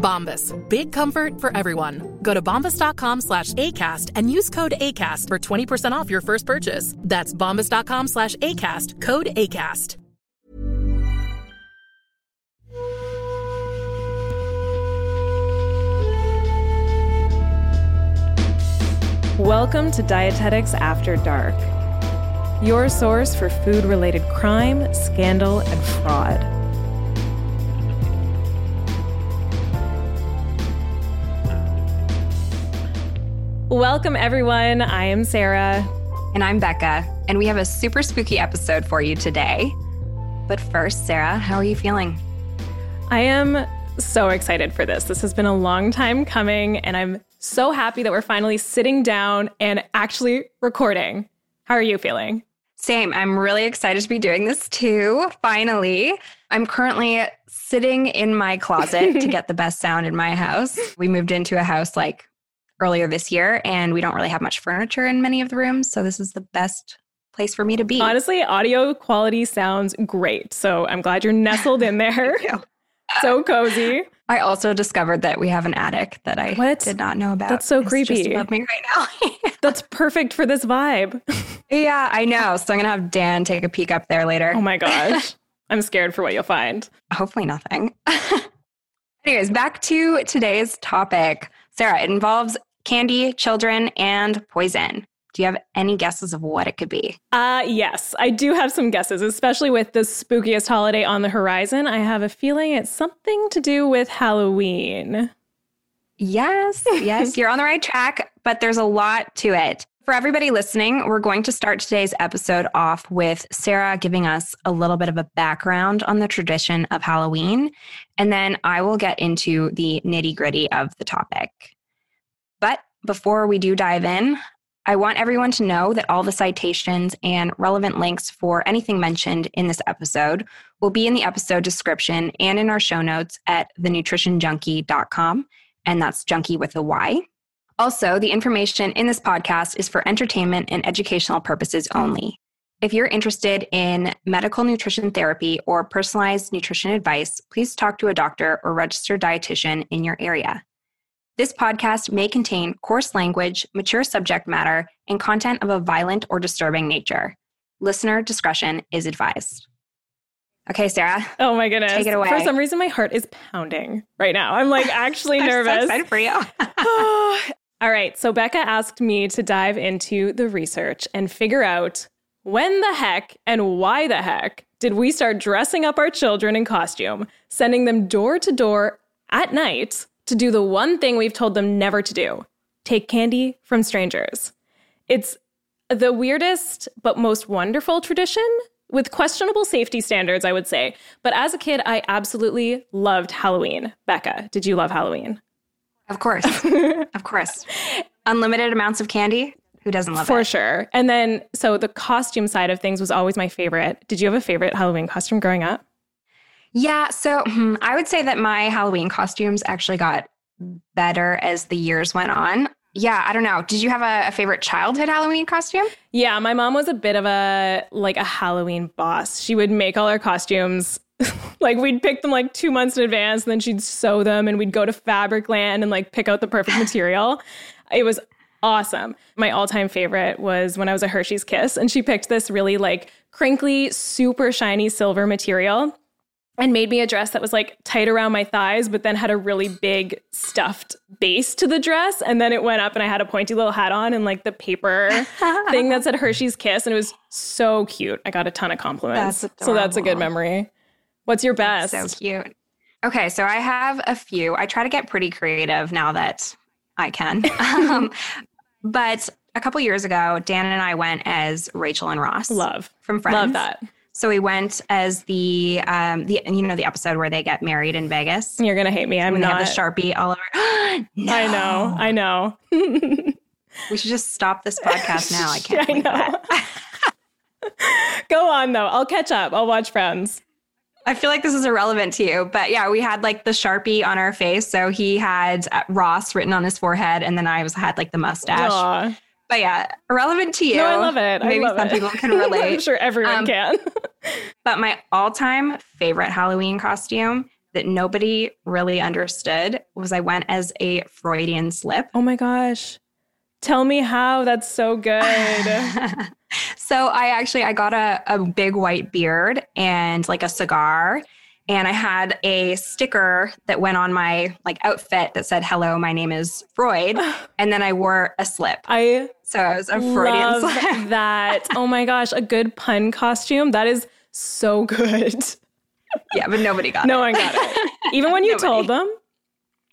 Bombas. Big comfort for everyone. Go to bombas.com slash ACAST and use code ACAST for 20% off your first purchase. That's bombas.com slash ACAST. Code ACAST. Welcome to Dietetics After Dark, your source for food related crime, scandal, and fraud. Welcome, everyone. I am Sarah. And I'm Becca, and we have a super spooky episode for you today. But first, Sarah, how are you feeling? I am so excited for this. This has been a long time coming, and I'm so happy that we're finally sitting down and actually recording. How are you feeling? Same. I'm really excited to be doing this too, finally. I'm currently sitting in my closet to get the best sound in my house. We moved into a house like earlier this year, and we don't really have much furniture in many of the rooms. So, this is the best place for me to be. Honestly, audio quality sounds great. So, I'm glad you're nestled in there. so cozy. I also discovered that we have an attic that I What? did not know about. That's so It's creepy. Just above me right now. That's perfect for this vibe. yeah, I know. So I'm gonna have Dan take a peek up there later. Oh my gosh. I'm scared for what you'll find. Hopefully nothing. Anyways, back to today's topic. Sarah, it involves candy, children, and poison. Do you have any guesses of what it could be? Uh yes, I do have some guesses, especially with the spookiest holiday on the horizon. I have a feeling it's something to do with Halloween. Yes, yes, you're on the right track, but there's a lot to it. For everybody listening, we're going to start today's episode off with Sarah giving us a little bit of a background on the tradition of Halloween, and then I will get into the nitty gritty of the topic. But before we do dive in, I want everyone to know that all the citations and relevant links for anything mentioned in this episode will be in the episode description and in our show notes at thenutritionjunkie.com and that's junkie with a Y. Also, the information in this podcast is for entertainment and educational purposes only. If you're interested in medical nutrition therapy or personalized nutrition advice, please talk to a doctor or registered dietitian in your area. This podcast may contain coarse language, mature subject matter, and content of a violent or disturbing nature. Listener discretion is advised. Okay, Sarah. Oh my goodness. Take it away. For some reason, my heart is pounding right now. I'm like actually I'm so nervous. excited for you. All right. So Becca asked me to dive into the research and figure out when the heck and why the heck did we start dressing up our children in costume, sending them door to door at night to do the one thing we've told them never to do take candy from strangers. It's the weirdest but most wonderful tradition with questionable safety standards, I would say. But as a kid, I absolutely loved Halloween. Becca, did you love Halloween? Of course. of course. Unlimited amounts of candy. Who doesn't love that? For it? sure. And then, so the costume side of things was always my favorite. Did you have a favorite Halloween costume growing up? Yeah. So hmm, I would say that my Halloween costumes actually got better as the years went on. Yeah, I don't know. Did you have a, a favorite childhood Halloween costume? Yeah, my mom was a bit of a like a Halloween boss. She would make all our costumes. like we'd pick them like two months in advance, and then she'd sew them, and we'd go to Fabricland and like pick out the perfect material. It was awesome. My all-time favorite was when I was a Hershey's Kiss, and she picked this really like crinkly, super shiny silver material and made me a dress that was like tight around my thighs, but then had a really big stuffed base to the dress. And then it went up and I had a pointy little hat on and like the paper thing that said Hershey's Kiss. And it was so cute. I got a ton of compliments. That's so that's a good memory. What's your best? So cute. Okay, so I have a few. I try to get pretty creative now that I can. um, but a couple years ago, Dan and I went as Rachel and Ross Love. from Friends. Love that. So we went as the um the you know the episode where they get married in Vegas. You're going to hate me. I'm when they not. have the sharpie all over. no. I know. I know. We should just stop this podcast now. I can't. I know. Go on though. I'll catch up. I'll watch Friends. I feel like this is irrelevant to you, but yeah, we had like the sharpie on our face. So he had uh, Ross written on his forehead, and then I was had like the mustache. Aw. But yeah, irrelevant to you. No, I love it. I Maybe love some it. people can relate. I'm sure everyone Um, can. But my all-time favorite Halloween costume that nobody really understood was I went as a Freudian slip. Oh my gosh. Tell me how. That's so good. so I actually I got a, a big white beard and like a cigar. And I had a sticker that went on my like outfit that said, Hello, my name is Freud. And then I wore a slip. I So I was a Freudian love slip. that. Oh my gosh, a good pun costume. That is so good. yeah, but nobody got No it. one got it. Even when you Nobody. told them,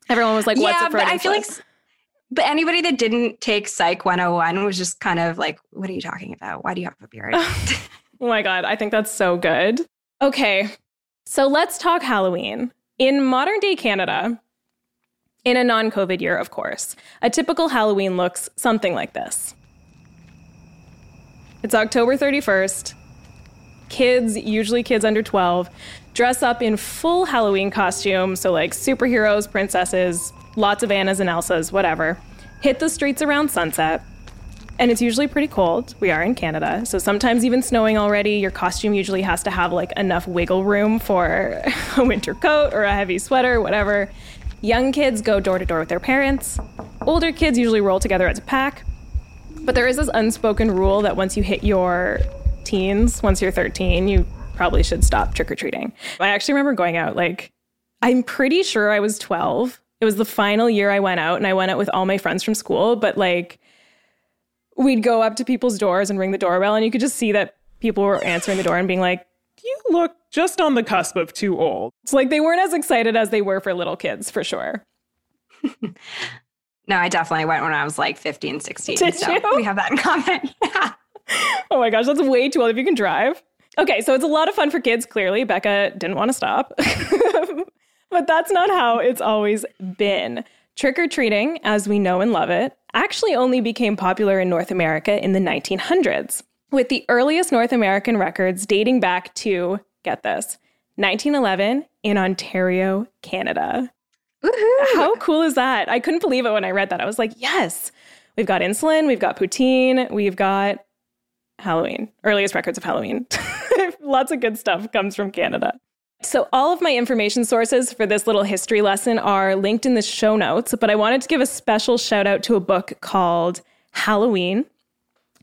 everyone was like, "What's yeah, a but I feel like, slip?" s- but anybody that didn't take Psych 101 was just kind of like, What are you talking about? Why do you have a beard? Oh my god, I think that's so good. Okay, so let's talk Halloween in modern day Canada. In a non-COVID year, of course, a typical Halloween looks something like this. It's October 31st. Kids, usually kids under 12, dress up in full Halloween costume, so like superheroes, princesses, lots of Annas and Elsas, whatever. Hit the streets around sunset. And it's usually pretty cold. We are in Canada, so sometimes even snowing already. Your costume usually has to have like enough wiggle room for a winter coat or a heavy sweater, whatever. Young kids go door to door with their parents. Older kids usually roll together as a pack. But there is this unspoken rule that once you hit your teens, once you're 13, you probably should stop trick or treating. I actually remember going out, like, I'm pretty sure I was 12. It was the final year I went out, and I went out with all my friends from school, but like, we'd go up to people's doors and ring the doorbell, and you could just see that people were answering the door and being like, You look just on the cusp of too old. It's like they weren't as excited as they were for little kids, for sure. no, I definitely went when I was like 15, 16. Did so you? we have that in common. Yeah. Oh my gosh, that's way too old if you can drive. Okay, so it's a lot of fun for kids, clearly. Becca didn't want to stop. but that's not how it's always been. Trick or treating, as we know and love it, actually only became popular in North America in the 1900s, with the earliest North American records dating back to, get this, 1911 in Ontario, Canada. Woohoo. How cool is that? I couldn't believe it when I read that. I was like, yes, we've got insulin, we've got poutine, we've got Halloween, earliest records of Halloween. Lots of good stuff comes from Canada. So, all of my information sources for this little history lesson are linked in the show notes, but I wanted to give a special shout out to a book called Halloween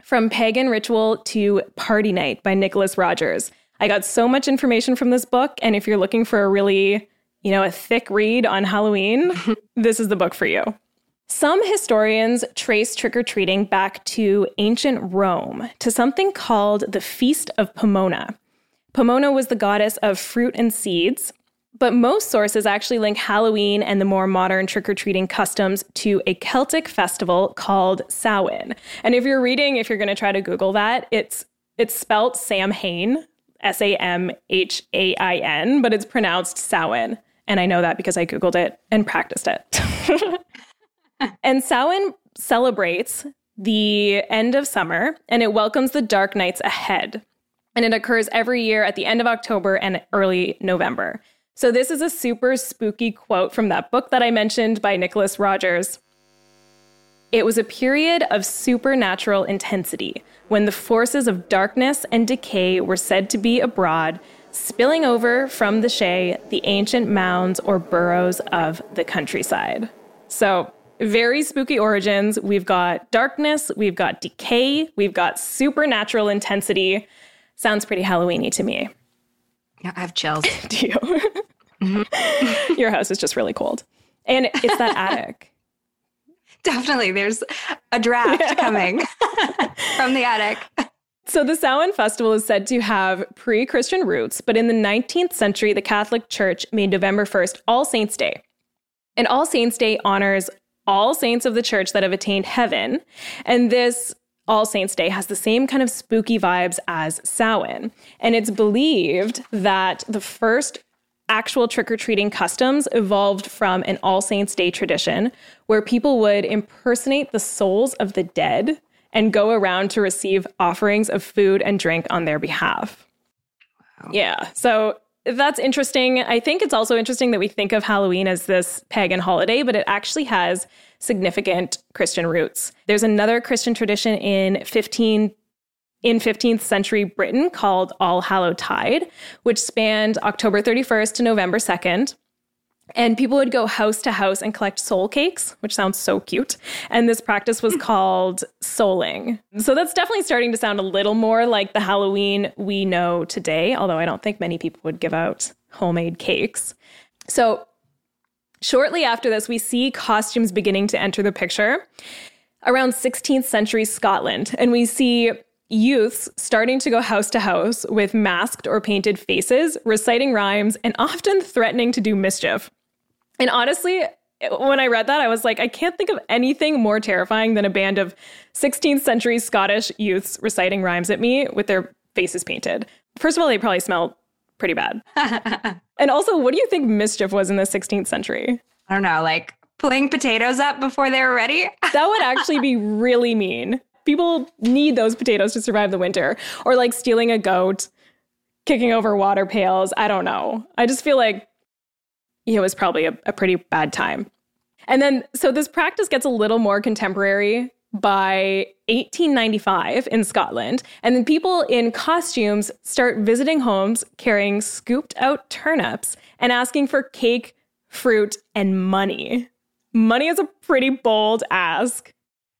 From Pagan Ritual to Party Night by Nicholas Rogers. I got so much information from this book, and if you're looking for a really, you know, a thick read on Halloween, this is the book for you. Some historians trace trick or treating back to ancient Rome, to something called the Feast of Pomona. Pomona was the goddess of fruit and seeds. but most sources actually link Halloween and the more modern trick or treating customs to a Celtic festival called Samhain. And if you're reading, if you're going to try to Google that, it's it's spelt Samhain, S A M H A I N, but it's pronounced Samhain. And I know that because I Googled it and practiced it. and Samhain celebrates the end of summer and it welcomes the dark nights ahead. And it occurs every year at the end of October and early November. So, this is a super spooky quote from that book that I mentioned by Nicholas Rogers. It was a period of supernatural intensity when the forces of darkness and decay were said to be abroad, spilling over from the Shay, the ancient mounds or burrows of the countryside. So, very spooky origins. We've got darkness, we've got decay, we've got supernatural intensity. Sounds pretty Halloweeny to me. Yeah, I have chills. Do you? Mm-hmm. Your house is just really cold. And it's that attic. Definitely. There's a draft yeah. coming from the attic. So, the Samhain festival is said to have pre Christian roots, but in the 19th century, the Catholic Church made November 1st All Saints' Day. And All Saints' Day honors all saints of the church that have attained heaven. And this all Saints' Day has the same kind of spooky vibes as Samhain. And it's believed that the first actual trick or treating customs evolved from an All Saints' Day tradition where people would impersonate the souls of the dead and go around to receive offerings of food and drink on their behalf. Wow. Yeah. So that's interesting. I think it's also interesting that we think of Halloween as this pagan holiday, but it actually has significant Christian roots. There's another Christian tradition in 15 in 15th century Britain called All Hallow Tide, which spanned October 31st to November 2nd. And people would go house to house and collect soul cakes, which sounds so cute. And this practice was hmm. called souling. So that's definitely starting to sound a little more like the Halloween we know today, although I don't think many people would give out homemade cakes. So shortly after this, we see costumes beginning to enter the picture around 16th century Scotland. And we see youths starting to go house to house with masked or painted faces, reciting rhymes, and often threatening to do mischief. And honestly, when I read that, I was like, I can't think of anything more terrifying than a band of 16th century Scottish youths reciting rhymes at me with their faces painted. First of all, they probably smell pretty bad. and also, what do you think mischief was in the 16th century? I don't know, like pulling potatoes up before they were ready. that would actually be really mean people need those potatoes to survive the winter. Or like stealing a goat, kicking over water pails. I don't know. I just feel like it was probably a, a pretty bad time. And then, so this practice gets a little more contemporary by 1895 in Scotland. And then people in costumes start visiting homes carrying scooped out turnips and asking for cake, fruit, and money. Money is a pretty bold ask.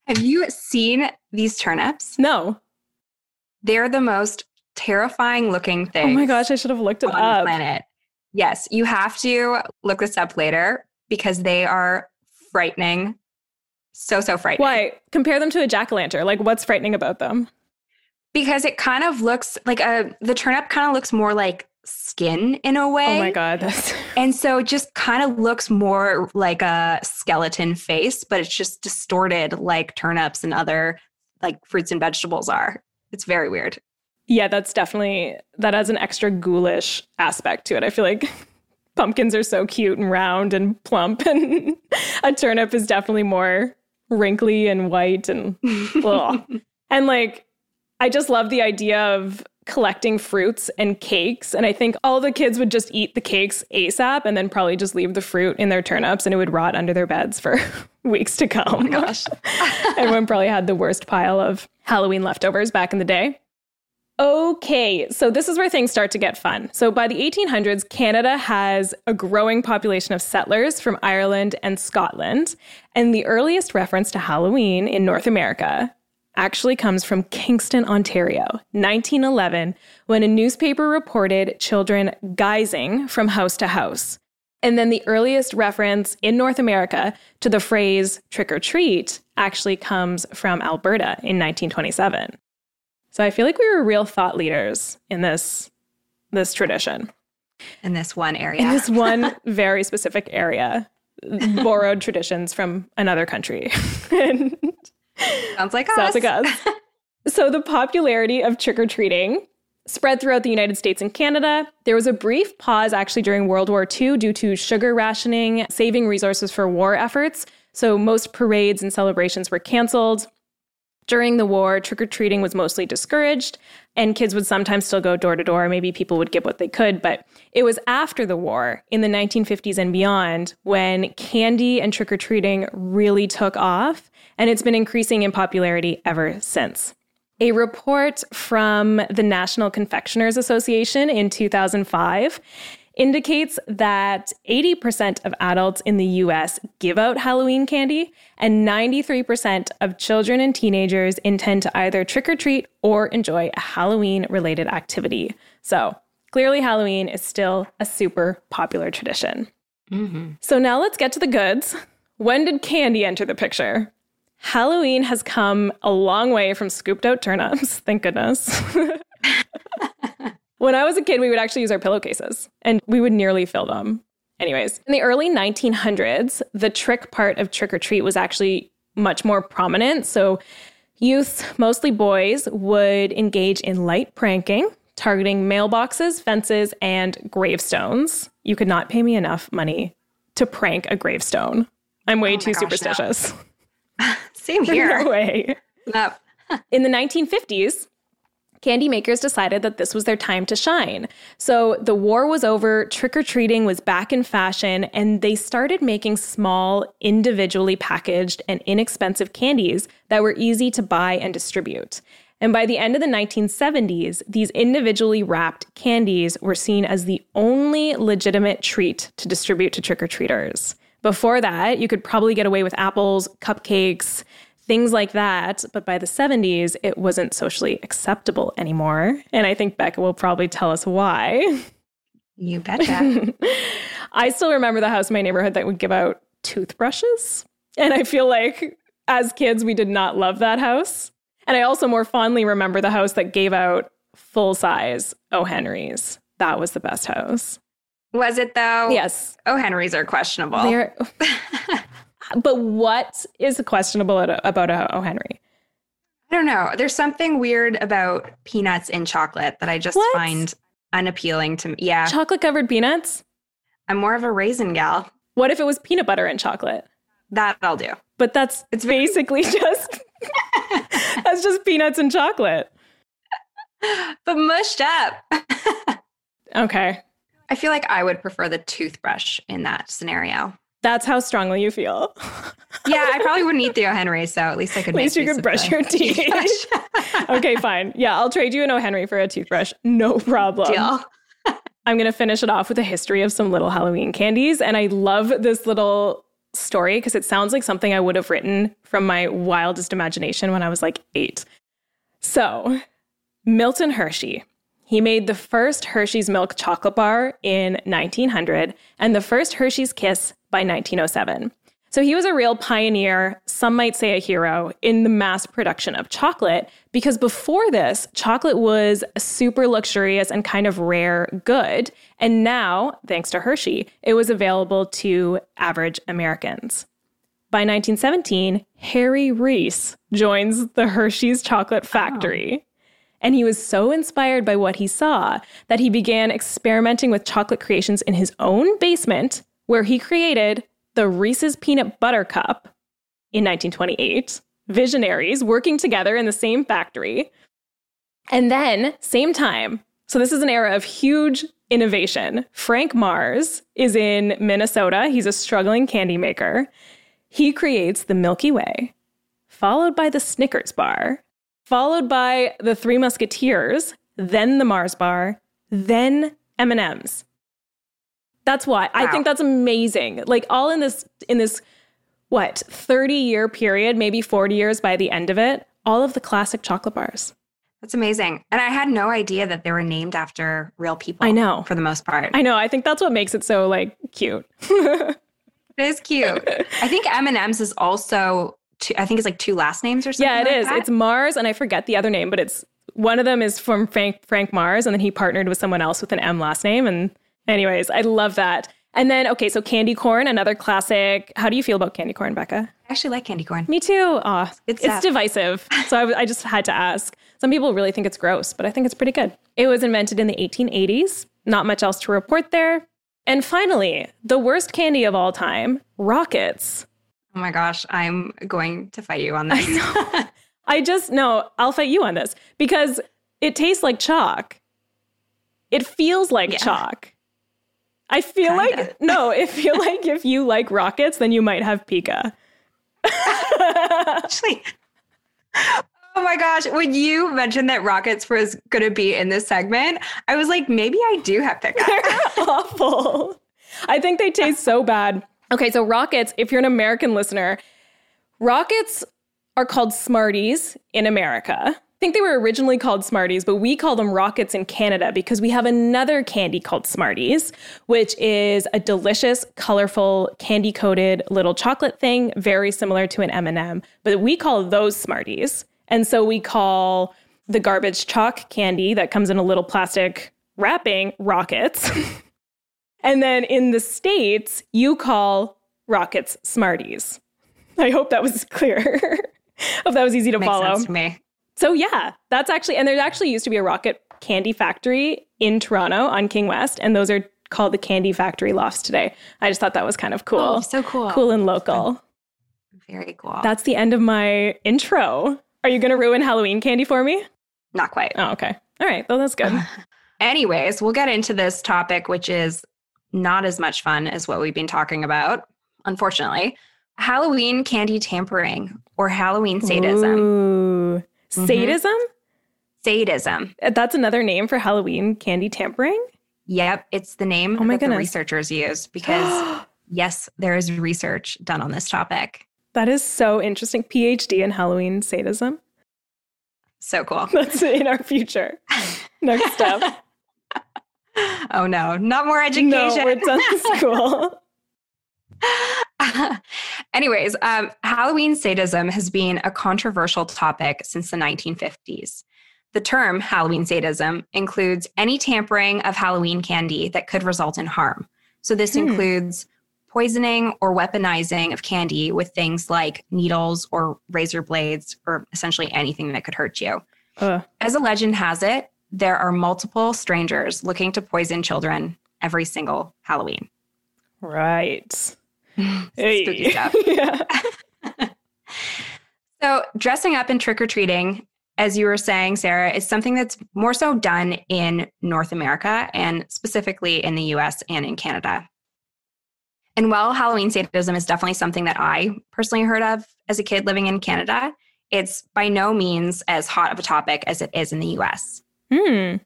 Have you seen these turnips? No. They're the most terrifying looking thing. Oh my gosh, I should have looked it on up. The planet. Yes, you have to look this up later because they are frightening. So, so frightening. Why? Compare them to a jack o' lantern. Like, what's frightening about them? Because it kind of looks like a, the turnip kind of looks more like skin in a way. Oh my god. That's... And so it just kind of looks more like a skeleton face, but it's just distorted like turnips and other like fruits and vegetables are. It's very weird. Yeah, that's definitely that has an extra ghoulish aspect to it. I feel like pumpkins are so cute and round and plump and a turnip is definitely more wrinkly and white and and like I just love the idea of collecting fruits and cakes. And I think all the kids would just eat the cakes ASAP and then probably just leave the fruit in their turnips and it would rot under their beds for weeks to oh come. Oh gosh. Everyone probably had the worst pile of Halloween leftovers back in the day. Okay, so this is where things start to get fun. So by the 1800s, Canada has a growing population of settlers from Ireland and Scotland. And the earliest reference to Halloween in North America actually comes from Kingston, Ontario, 1911, when a newspaper reported children guising from house to house. And then the earliest reference in North America to the phrase trick or treat actually comes from Alberta in 1927. So I feel like we were real thought leaders in this, this tradition. in this one area. in this one very specific area, borrowed traditions from another country. and Sounds like sounds us. like us. So the popularity of trick or treating spread throughout the United States and Canada. There was a brief pause actually during World War II due to sugar rationing, saving resources for war efforts. So most parades and celebrations were canceled. During the war, trick or treating was mostly discouraged, and kids would sometimes still go door to door. Maybe people would get what they could, but it was after the war, in the 1950s and beyond, when candy and trick or treating really took off, and it's been increasing in popularity ever since. A report from the National Confectioners Association in 2005 indicates that 80% of adults in the US give out Halloween candy, and 93% of children and teenagers intend to either trick or treat or enjoy a Halloween related activity. So, clearly, Halloween is still a super popular tradition. Mm-hmm. So, now let's get to the goods. When did candy enter the picture? Halloween has come a long way from scooped out turnips, thank goodness. when I was a kid, we would actually use our pillowcases and we would nearly fill them. Anyways, in the early 1900s, the trick part of trick or treat was actually much more prominent. So, youth, mostly boys, would engage in light pranking, targeting mailboxes, fences, and gravestones. You could not pay me enough money to prank a gravestone. I'm way Oh too gosh, no. superstitious. Same here. No way. No. In the 1950s, candy makers decided that this was their time to shine. So the war was over, trick or treating was back in fashion, and they started making small, individually packaged, and inexpensive candies that were easy to buy and distribute. And by the end of the 1970s, these individually wrapped candies were seen as the only legitimate treat to distribute to trick or treaters. Before that, you could probably get away with apples, cupcakes, things like that. But by the 70s, it wasn't socially acceptable anymore. And I think Becca will probably tell us why. You betcha. I still remember the house in my neighborhood that would give out toothbrushes. And I feel like as kids, we did not love that house. And I also more fondly remember the house that gave out full size O. Henry's. That was the best house. Was it though? Yes. Oh, Henrys are questionable. But what is questionable about a O. Henry? I don't know. There's something weird about peanuts in chocolate that I just What? find unappealing to me. Yeah. Chocolate covered peanuts? I'm more of a raisin gal. What if it was peanut butter and chocolate? That I'll do. But that's It's basically just that's just peanuts and chocolate. But mushed up. Okay. I feel like I would prefer the toothbrush in that scenario. That's how strongly you feel. Yeah, I probably wouldn't eat the O. Henry, so at least I could At least make you could brush your teeth. okay, fine. Yeah, I'll trade you an O. Henry for a toothbrush. No problem. Deal. I'm going to finish it off with a history of some little Halloween candies. And I love this little story because it sounds like something I would have written from my wildest imagination when I was like eight. So, Milton Hershey. He made the first Hershey's milk chocolate bar in 1900 and the first Hershey's Kiss by 1907. So he was a real pioneer, some might say a hero, in the mass production of chocolate because before this, chocolate was a super luxurious and kind of rare good. And now, thanks to Hershey, it was available to average Americans. By 1917, Harry Reese joins the Hershey's chocolate factory. And he was so inspired by what he saw that he began experimenting with chocolate creations in his own basement, where he created the Reese's Peanut Butter Cup in 1928. Visionaries working together in the same factory. And then, same time, so this is an era of huge innovation. Frank Mars is in Minnesota. He's a struggling candy maker. He creates the Milky Way, followed by the Snickers bar, followed by the Three Musketeers, then the Mars bar, then M&Ms. That's why I think that's amazing. Like all in this in this what, 30 year period, maybe 40 years by the end of it, all of the classic chocolate bars. That's amazing. And I had no idea that they were named after real people. I know. For the most part. I know, I think that's what makes it so like cute. it is cute. I think M&M's is also two, I think it's like two last names or something. yeah, it like is. that. It's Mars and I forget the other name, but it's one of them is from Frank Frank Mars and then he partnered with someone else with an M last name and Anyways, I love that. And then, okay, so candy corn, another classic. How do you feel about candy corn, Becca? I actually like candy corn. Me too. Good it's stuff. divisive. So I just had to ask. Some people really think it's gross, but I think it's pretty good. It was invented in the 1880s. Not much else to report there. And finally, the worst candy of all time, rockets. Oh my gosh, I'm going to fight you on this. I know. I just, no, I'll fight you on this because it tastes like chalk. It feels like Yeah. chalk. I feel Kinda. like, no, I feel like if you like rockets, then you might have pica. actually. Oh my gosh, when you mentioned that Rockets was going to be in this segment, I was like, maybe I do have pickup. awful. I think they taste so bad. Okay, so rockets, if you're an American listener, rockets are called Smarties in America. I think they were originally called Smarties, but we call them rockets in Canada because we have another candy called Smarties, which is a delicious, colorful, candy-coated little chocolate thing, very similar to an M&M, but we call those Smarties. And so we call the garbage chalk candy that comes in a little plastic wrapping rockets. and then in the States, you call rockets Smarties. I hope that was clear. hope that was easy to Makes follow. sense to me. So yeah, that's actually and there actually used to be a rocket candy factory in Toronto on King West, and those are called the Candy Factory Lofts today. I just thought that was kind of cool. Oh, so cool. Cool and local. Very cool. That's the end of my intro. Are you gonna ruin Halloween candy for me? Not quite. Oh, okay. All right. Well, that's good. Anyways, we'll get into this topic, which is not as much fun as what we've been talking about, unfortunately. Halloween candy tampering or Halloween sadism. Ooh. Mm-hmm. Sadism? Sadism. Uh, that's another name for Halloween candy tampering? Yep, it's the name Oh my that the goodness. researchers use because, yes, there is research done on this topic. That is so interesting. PhD in Halloween sadism. So cool. That's in our future. Next step. oh no, not more education. No, we're done school. Anyways, um, Halloween sadism has been a controversial topic since the 1950s. The term Halloween sadism includes any tampering of Halloween candy that could result in harm. So, this Hmm. includes poisoning or weaponizing of candy with things like needles or razor blades, or essentially anything that could hurt you. Ugh. As a legend has it, there are multiple strangers looking to poison children every single Halloween. Right. Spooky stuff. yeah. So, dressing up and trick or treating, as you were saying, Sarah, is something that's more so done in North America and specifically in the US and in Canada. And while Halloween sadism is definitely something that I personally heard of as a kid living in Canada, it's by no means as hot of a topic as it is in the US. Hmm.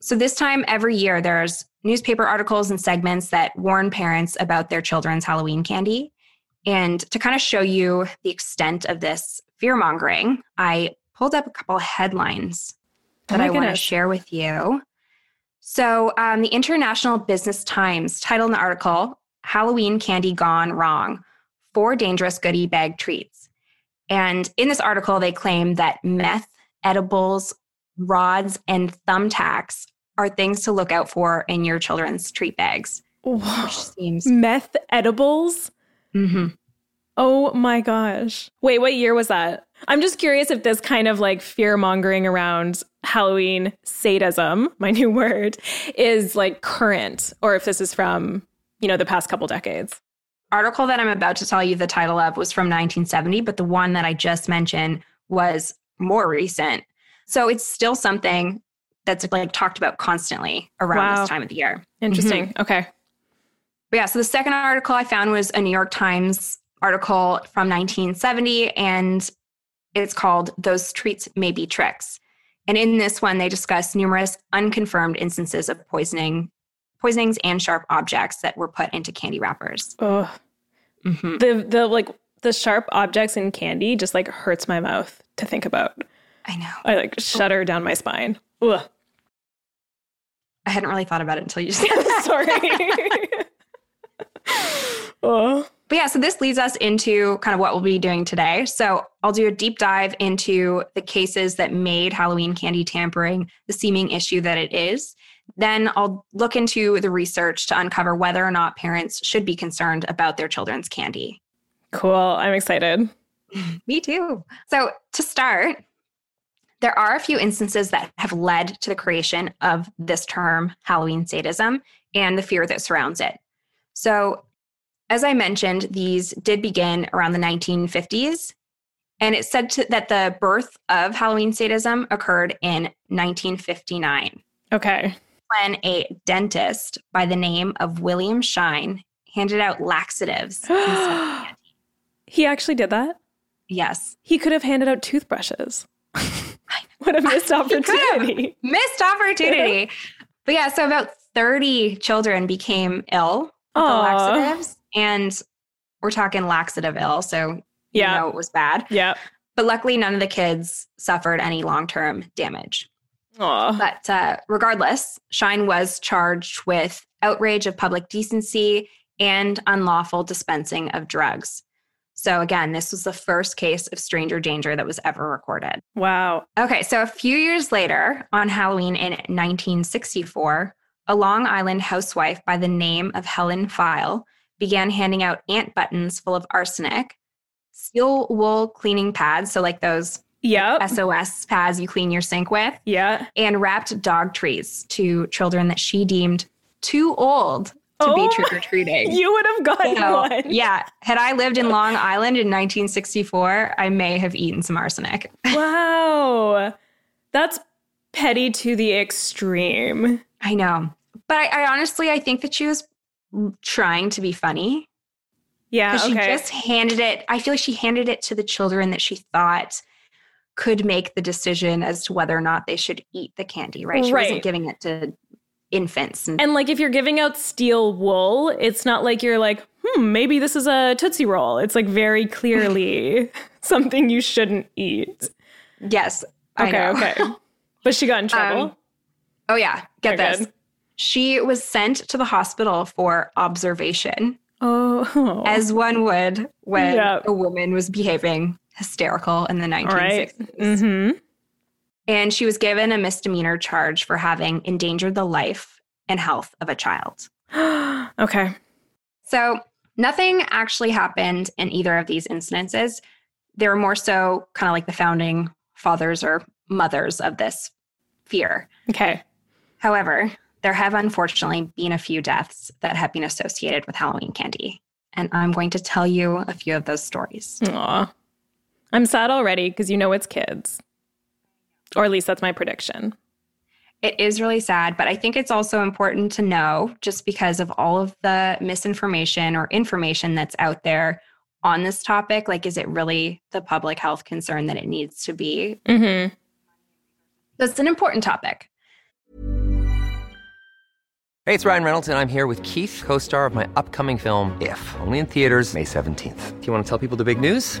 So, this time every year, there's newspaper articles and segments that warn parents about their children's Halloween candy. And to kind of show you the extent of this fear mongering, I pulled up a couple of headlines Oh that my I want to share with you. So, um, the International Business Times titled an article Halloween Candy Gone Wrong Four Dangerous Goodie Bag Treats. And in this article, they claim that meth, edibles, rods, and thumbtacks are things to look out for in your children's treat bags, Whoa. which seems. Meth edibles? Mhm. Oh my gosh. Wait, what year was that? I'm just curious if this kind of like fear mongering around Halloween sadism, my new word, is like current or if this is from, you know, the past couple decades. article that I'm about to tell you the title of was from 1970, but the one that I just mentioned was more recent. So it's still something that's like talked about constantly around Wow. this time of the year. Interesting. Okay. But yeah, so the second article I found was a New York Times article from 1970, and it's called Those Treats May Be Tricks. And in this one, they discuss numerous unconfirmed instances of poisoning, poisonings and sharp objects that were put into candy wrappers. Ugh. Mhm. The the like the sharp objects in candy just like hurts my mouth to think about. I know. I like shudder down my spine. Ugh. I hadn't really thought about it until you just said that. Sorry. oh. But yeah, so this leads us into kind of what we'll be doing today. So I'll do a deep dive into the cases that made Halloween candy tampering the seeming issue that it is. Then I'll look into the research to uncover whether or not parents should be concerned about their children's candy. Cool. I'm excited. Me too. So, to start, there are a few instances that have led to the creation of this term, Halloween sadism, and the fear that surrounds it. So, as I mentioned, these did begin around the 1950s. And it's said to, that the birth of Halloween sadism occurred in 1959 Okay. when a dentist by the name of William Shine handed out laxatives. instead of candy. He actually did that? yes. He could have handed out toothbrushes. what a missed He could have. opportunity. Missed opportunity. but yeah, so about 30 children became ill with the laxatives. And we're talking laxative ill. So you Yeah. know it was bad. Yeah. But luckily, none of the kids suffered any long term damage. Aw. But uh, regardless, Shine was charged with outrage of public decency and unlawful dispensing of drugs. So, again, this was the first case of stranger danger that was ever recorded. Wow. Okay, so a few years later, on Halloween in 1964, a Long Island housewife by the name of Helen Pfeil began handing out ant buttons full of arsenic, steel wool cleaning pads, so like those Yep. SOS pads you clean your sink with, Yeah. and wrapped dog treats to children that she deemed too old to Oh, be trick or treating. You would have gotten one. yeah, had I lived in Long Island in 1964, I may have eaten some arsenic. Wow. That's petty to the extreme. I know. But I, I honestly, I think that she was trying to be funny Yeah. Okay. she just handed it. I feel like she handed it to the children that she thought could make the decision as to whether or not they should eat the candy. Right? She Right. wasn't giving it to infants. And, like if you're giving out steel wool, it's not like you're like, hmm, maybe this is a Tootsie Roll. It's like very clearly something you shouldn't eat. yes, Okay, okay. But she got in trouble. Um, Oh yeah, get this. good. She was sent to the hospital for observation, oh. as one would when Yeah. a woman was behaving hysterical in the 1960s. All right. Mm-hmm. And she was given a misdemeanor charge for having endangered the life and health of a child. okay. So nothing actually happened in either of these incidences. They were more so kind of like the founding fathers or mothers of this fear. Okay. However, there have unfortunately been a few deaths that have been associated with Halloween candy. And I'm going to tell you a few of those stories. Aw. I'm sad already because you know it's kids. Or at least that's my prediction. It is really sad, but I think it's also important to know just because of all of the misinformation or information that's out there on this topic. Like, is it really the public health concern that it needs to be? Mm-hmm. That's an important topic. Hey, it's Ryan Reynolds, and I'm here with Keith, co star of my upcoming film, If, only in theaters, May 17th. Do you want to tell people the big news?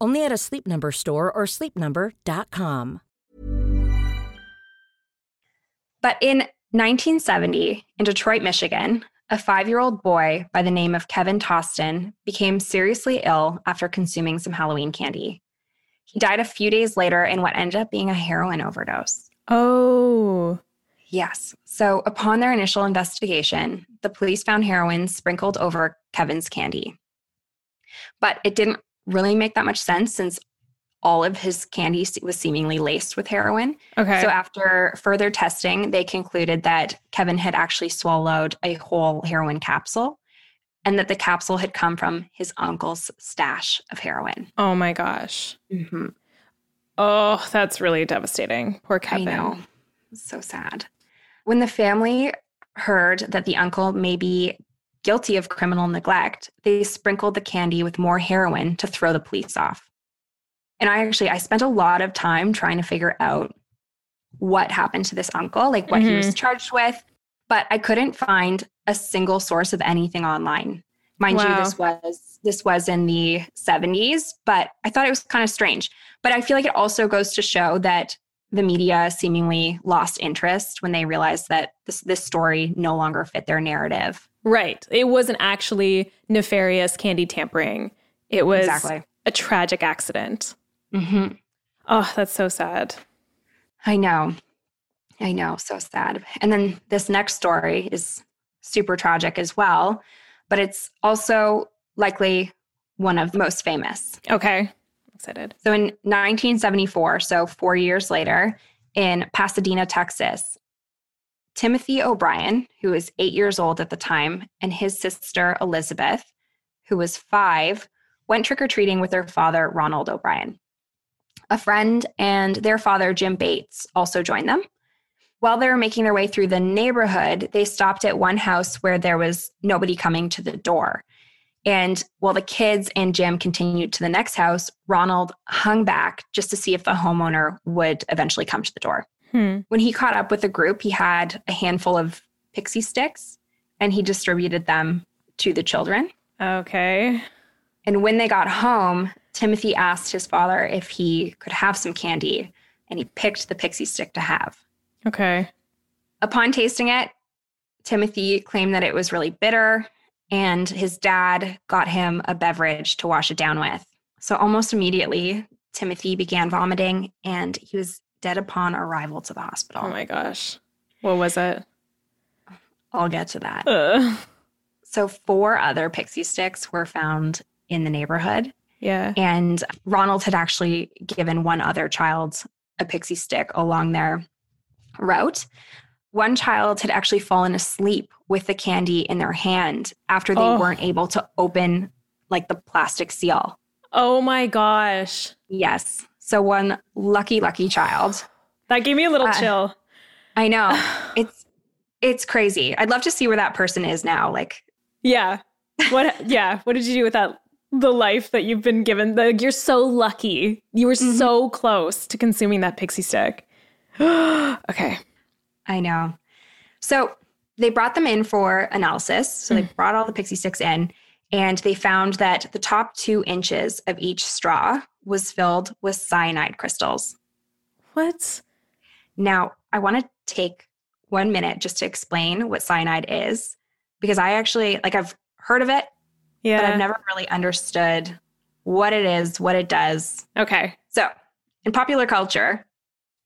Only at a Sleep Number store or sleepnumber.com. But in 1970, in Detroit, Michigan, a five year old boy by the name of Kevin Toston became seriously ill after consuming some Halloween candy. He died a few days later in what ended up being a heroin overdose. Oh. Yes. So, upon their initial investigation, the police found heroin sprinkled over Kevin's candy. But it didn't really make that much sense since all of his candy was seemingly laced with heroin. Okay. So after further testing, they concluded that Kevin had actually swallowed a whole heroin capsule and that the capsule had come from his uncle's stash of heroin. oh my gosh. Mm-hmm. Oh, that's really devastating. Poor Kevin. I know. So sad. When the family heard that the uncle may be guilty of criminal neglect, they sprinkled the candy with more heroin to throw the police off. And I actually I spent a lot of time trying to figure out what happened to this uncle, like what he was mm-hmm. charged with, but I couldn't find a single source of anything online. Mind you, this was this was in the 70s, but I thought it was kind of strange. But I feel like it also goes to show that the media seemingly lost interest when they realized that this this story no longer fit their narrative. Right. It wasn't actually nefarious candy tampering. It was Exactly. a tragic accident. Mm-hmm. Oh, that's so sad. I know. I know. So sad. And then this next story is super tragic as well, but it's also likely one of the most famous. Okay. Excited. So in 1974, so four years later, in Pasadena, Texas, Timothy O'Bryan, who was eight years old at the time, and his sister Elizabeth, who was five, went trick or treating with their father, Ronald O'Bryan. A friend and their father, Jim Bates, also joined them. While they were making their way through the neighborhood, they stopped at one house where there was nobody coming to the door. And while the kids and Jim continued to the next house, Ronald hung back just to see if the homeowner would eventually come to the door. Hmm. When he caught up with the group, he had a handful of pixie sticks and he distributed them to the children. Okay. And when they got home, Timothy asked his father if he could have some candy, and he picked the pixie stick to have. Okay. Upon tasting it, Timothy claimed that it was really bitter, and his dad got him a beverage to wash it down with. So almost immediately, Timothy began vomiting, and he was dead upon arrival to the hospital. Oh my gosh. What was it? I'll get to that. Ugh. So, four other pixie sticks were found in the neighborhood. Yeah. And Ronald had actually given one other child a pixie stick along their route. One child had actually fallen asleep with the candy in their hand after they Oh. weren't able to open like the plastic seal. Oh my gosh. Yes. So one lucky, lucky child. That gave me a little Uh, chill. I know. it's it's crazy. I'd love to see where that person is now. Like Yeah. What yeah, what did you do with that the life that you've been given? The, you're so lucky. You were so close to consuming that pixie stick. okay. I know. So they brought them in for analysis. So they hmm. brought all the pixie sticks in, and they found that the top two inches of each straw was filled with cyanide crystals. What? Now, I want to take one minute just to explain what cyanide is, because I actually, like, I've heard of it, Yeah. but I've never really understood what it is, what it does. Okay. So, in popular culture,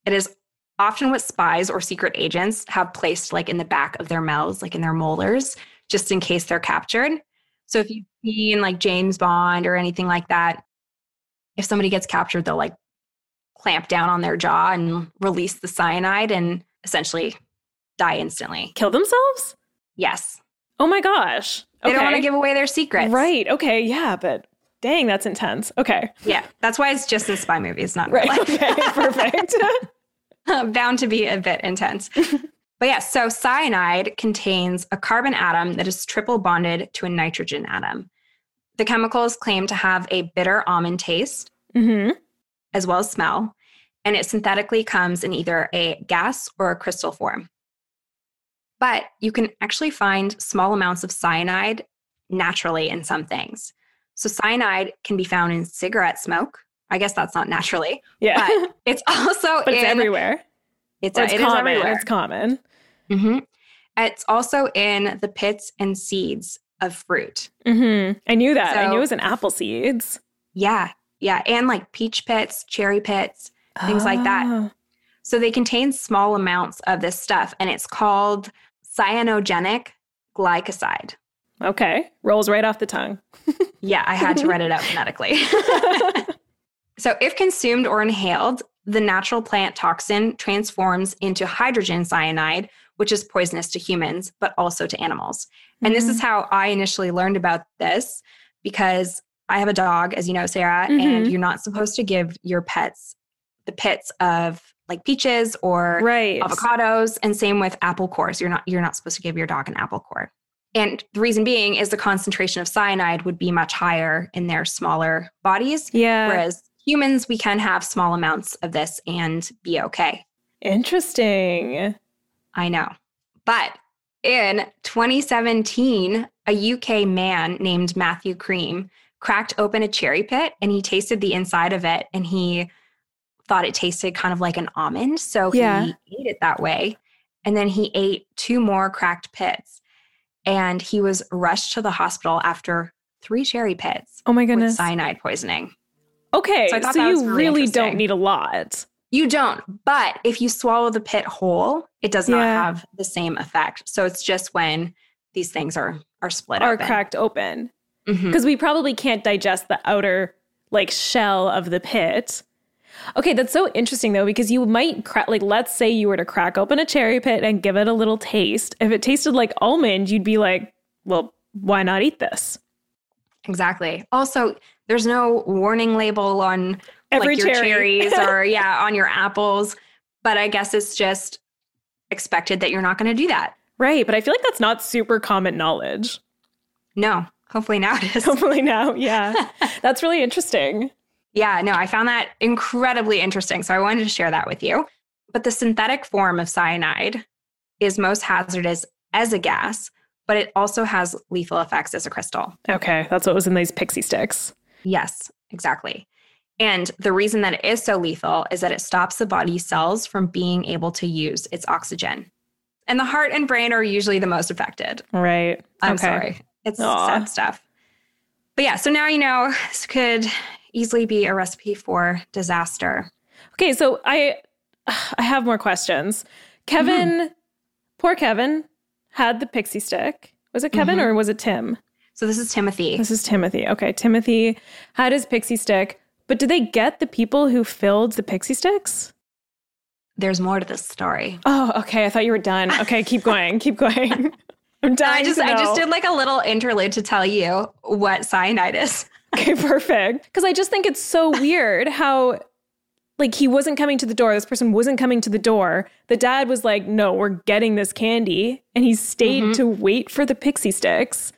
it is often what spies or secret agents have placed like in the back of their mouths, like in their molars, just in case they're captured. So, if you've seen like James Bond or anything like that, if somebody gets captured, they'll like clamp down on their jaw and release the cyanide and essentially die instantly. Kill themselves? Yes. Oh my gosh. They don't want to give away their secrets. Right. Okay. Yeah, but dang, that's intense. Okay. Yeah. That's why it's just in spy movies, not real Right. Okay. Perfect. bound to be a bit intense. but yes, so cyanide contains a carbon atom that is triple bonded to a nitrogen atom. The chemical is claimed to have a bitter almond taste hmm as well as smell, and it synthetically comes in either a gas or a crystal form. But you can actually find small amounts of cyanide naturally in some things. So cyanide can be found in cigarette smoke. I guess that's not naturally, Yeah. but it's also but it's in everywhere. It's, it's it is common. everywhere. It's common. hmm It's also in the pits and seeds of fruit. hmm I knew that. I knew it was in apple seeds. Yeah. Yeah. And like peach pits, cherry pits, things like that. Oh. So they contain small amounts of this stuff, and it's called cyanogenic glycoside. Okay. Rolls right off the tongue. Yeah, I had to write it out phonetically. So, if consumed or inhaled, the natural plant toxin transforms into hydrogen cyanide, which is poisonous to humans, but also to animals. And this is how I initially learned about this because I have a dog, as you know, Sarah, and Mhm. you're not supposed to give your pets the pits of like peaches or Right. avocados and same with apple cores you're not you're not supposed to give your dog an apple core and the reason being is the concentration of cyanide would be much higher in their smaller bodies Yeah. whereas humans we can have small amounts of this and be okay Interesting. i know but in 2017 a uk man named matthew creme cracked open a cherry pit and he tasted the inside of it and he thought it tasted kind of like an almond so Yeah. he ate it that way and then he ate two more cracked pits and he was rushed to the hospital after three cherry pits Oh my with goodness. cyanide poisoning Okay, So I so, thought that was you really really don't need a lot. you don't but if you swallow the pit whole it does not Yeah. have the same effect so it's just when these things are are split Are open. cracked open. Mm-hmm. Because we probably can't digest the outer like shell of the pit. Okay, that's so interesting though, because you might crack like let's say you were to crack open a cherry pit and give it a little taste. If it tasted like almond, you'd be like, well, why not eat this? Exactly. Also, there's no warning label on Every like your cherry. cherries or yeah, on your apples, but I guess it's just expected that you're not going to do that. Right, but I feel like that's not super common knowledge. No, hopefully now it is. Hopefully now, yeah. that's really interesting. Yeah, no, I found that incredibly interesting, so I wanted to share that with you. But the synthetic form of cyanide is most hazardous as a gas, but it also has lethal effects as a crystal. Okay, that's what was in these pixie sticks. Yes, exactly. And the reason that it is so lethal is that it stops the body's cells from being able to use its oxygen. And the heart and brain are usually the most affected. Right. I'm okay. sorry. It's Aw. sad stuff. But yeah, so now you know this could easily be a recipe for disaster. Okay, so I I have more questions. Kevin, mm-hmm. poor Kevin, had the pixie stick. Was it Kevin mm-hmm. or was it Tim? So this is Timothy. This is Timothy. Okay, Timothy had his pixie stick, but did they get the people who filled the pixie sticks? There's more to this story. Oh, okay. I thought you were done. Okay, keep going. keep going. I'm dying. I just I just did like a little interlude to tell you what cyanide is. Okay, perfect. Because I just think it's so weird how, like, he wasn't coming to the door. This person wasn't coming to the door. The dad was like, no, we're getting this candy. And he stayed mm-hmm. to wait for the pixie sticks.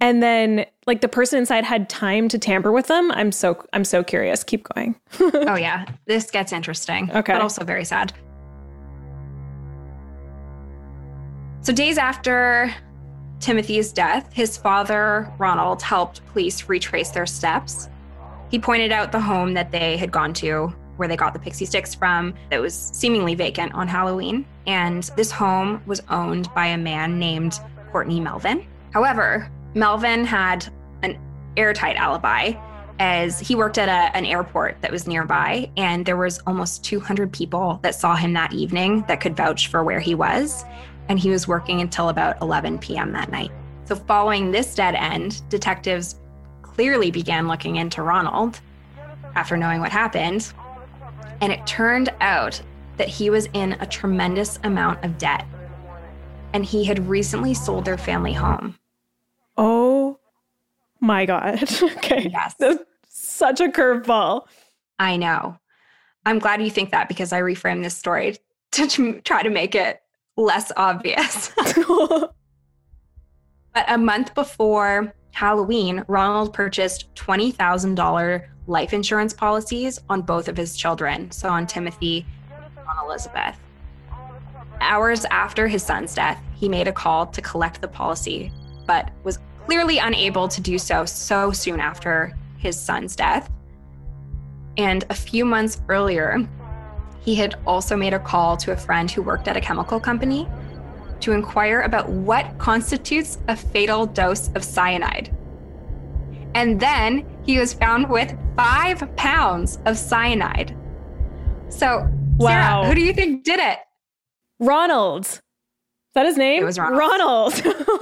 And then, like, the person inside had time to tamper with them. I'm so, I'm so curious. Keep going. oh yeah, this gets interesting. Okay. but also very sad. So days after Timothy's death, his father Ronald helped police retrace their steps. He pointed out the home that they had gone to, where they got the pixie sticks from, that was seemingly vacant on Halloween. And this home was owned by a man named Courtney Melvin. However, Melvin had an airtight alibi as he worked at a, an airport that was nearby and there was almost 200 people that saw him that evening that could vouch for where he was and he was working until about 11 p.m that night. So following this dead end detectives clearly began looking into ronald after knowing what happened and it turned out that he was in a tremendous amount of debt and he had recently sold their family home my God. okay. Yes. That's such a curveball. I know. I'm glad you think that because I reframed this story to tr- try to make it less obvious. but a month before Halloween, Ronald purchased $20,000 life insurance policies on both of his children, so on Timothy and on Elizabeth. Hours after his son's death, he made a call to collect the policy, but was clearly unable to do so so soon after his son's death. And a few months earlier, he had also made a call to a friend who worked at a chemical company to inquire about what constitutes a fatal dose of cyanide. And then he was found with five pounds of cyanide. So, Wow. Sarah, who do you think did it? Ronald. Is that his name? It was Ronald. Ronald.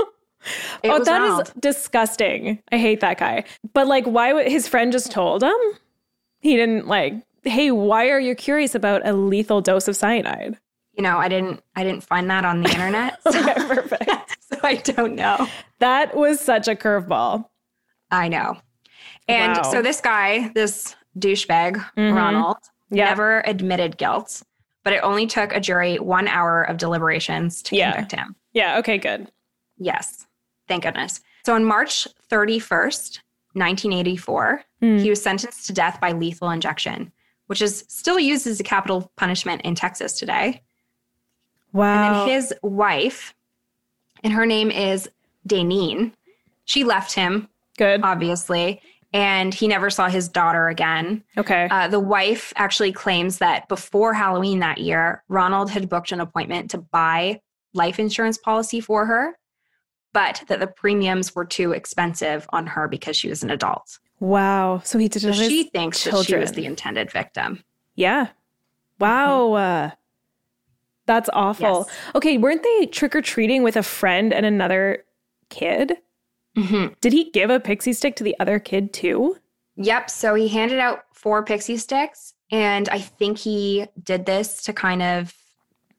It oh, that is Ronald. disgusting. I hate that guy. But like, why would his friend just told him? He didn't like, hey, why are you curious about a lethal dose of cyanide? You know, I didn't I didn't find that on the internet. So, Okay, perfect. so I don't know. that was such a curveball. I know. And Wow. so this guy, this douchebag, Mhm. Ronald, Yeah. never admitted guilt, but it only took a jury one hour of deliberations to Yeah. convict him. Yeah, okay, good. Yes. Thank goodness. So on March 31st, 1984, Hmm. he was sentenced to death by lethal injection, which is still used as a capital punishment in Texas today. And Wow. then his wife, and her name is Daynene, she left him, good. obviously, and he never saw his daughter again. Okay. Uh, the wife actually claims that before Halloween that year, Ronald had booked an appointment to buy life insurance policy for her, but that the premiums were too expensive on her because she was an adult. wow. So he did So she thinks that she children. was the intended victim. Yeah. Wow. Uh, that's awful. Yes. Okay, weren't they trick or treating with a friend and another kid? Mm-hmm. Did he give a pixie stick to the other kid too? Yep. So he handed out four pixie sticks, and I think he did this to kind of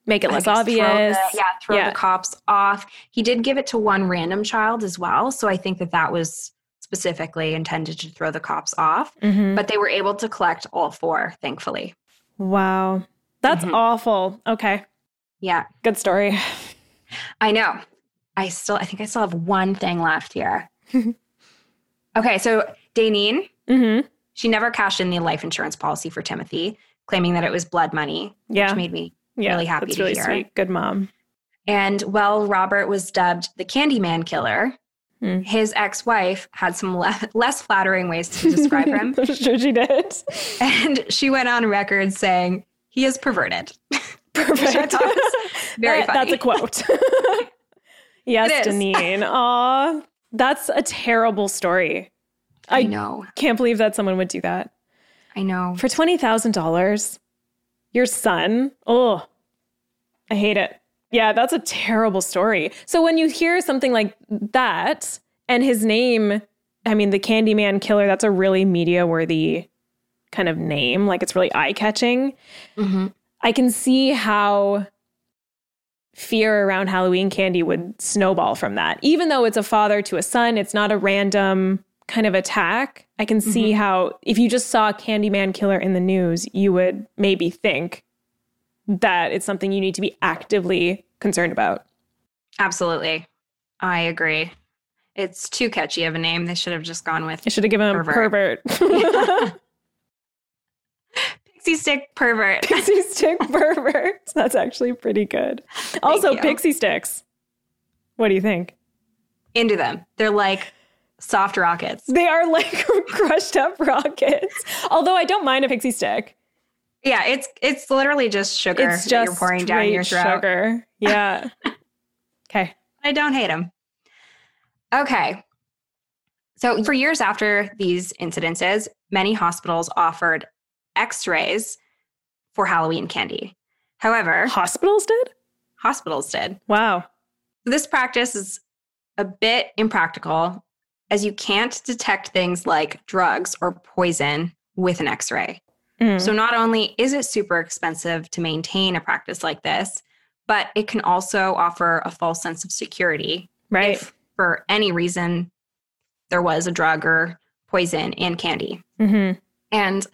Make it less obvious. Throw the, yeah, throw Yeah. the cops off. He did give it to one random child as well. So I think that that was specifically intended to throw the cops off. Mhm. But they were able to collect all four, thankfully. Wow. That's Mhm. awful. Okay. Yeah, Good story. I know. I still, I think I still have one thing left here. okay, so Daynene, Mm-hmm. she never cashed in the life insurance policy for Timothy, claiming that it was blood money, Yeah. which made me yeah. really happy That's to really hear. sweet. Good mom. And while Robert was dubbed the Candyman killer, Hmm. his ex wife had some le- less flattering ways to describe him. I'm sure she did. and she went on record saying, he is perverted. Perfect. very That- That's a quote. yes. Daynene. Aw, that's a terrible story. I, I- know. Can't believe that someone would do that. I know. For $20,000, your son, oh, I hate it. Yeah, that's a terrible story. So when you hear something like that and his name, I mean, the Candyman Killer, that's a really media worthy kind of name. Like it's really eye catching. hmm I can see how fear around Halloween candy would snowball from that. Even though it's a father to a son, it's not a random kind of attack. I can see mm-hmm. how if you just saw Candyman Killer in the news, you would maybe think that it's something you need to be actively concerned about. Absolutely. I agree. It's too catchy of a name. They should have just gone with I should have given him Pervert. pervert. Pixie Stick Pervert. pixie stick pervert. That's actually pretty good. Also, you. pixie sticks. What do you think? Into them. They're like soft rockets. They are like crushed up rockets. Although I don't mind a pixie stick. Yeah, it's it's literally just sugar It's that just you're pouring down your throat. sugar. Yeah. okay. I don't hate them. Okay. So, for years after these incidences, many hospitals offered x rays for Halloween candy. However, Hospitals did? hospitals did. Wow. This practice is a bit impractical as you can't detect things like drugs or poison with an x ray. Mm. So, not only is it super expensive to maintain a practice like this, but it can also offer a false sense of security right. if for any reason there was a drug or poison in candy. hmm And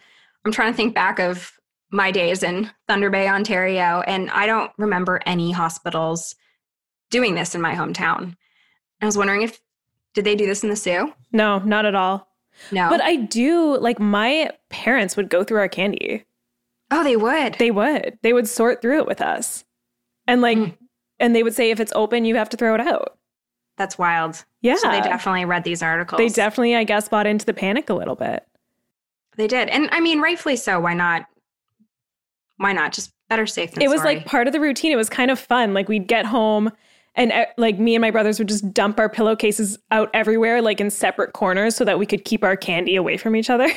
I'm trying to think back of my days in Thunder Bay, Ontario, and I don't remember any hospitals doing this in my hometown. I was wondering if did they do this in the Sioux? No, not at all. No. But I do like my parents would go through our candy. oh, they would. They would. They would sort through it with us. And like Mm. and they would say if it's open, you have to throw it out. That's wild. Yeah. So they definitely read these articles. They definitely, I guess, bought into the panic a little bit. They did. And I mean, rightfully so. Why not? Why not? Just better safe than it was sorry. like part of the routine. It was kind of fun. Like we'd get home and uh, like me and my brothers would just dump our pillowcases out everywhere, like in separate corners, so that we could keep our candy away from each other.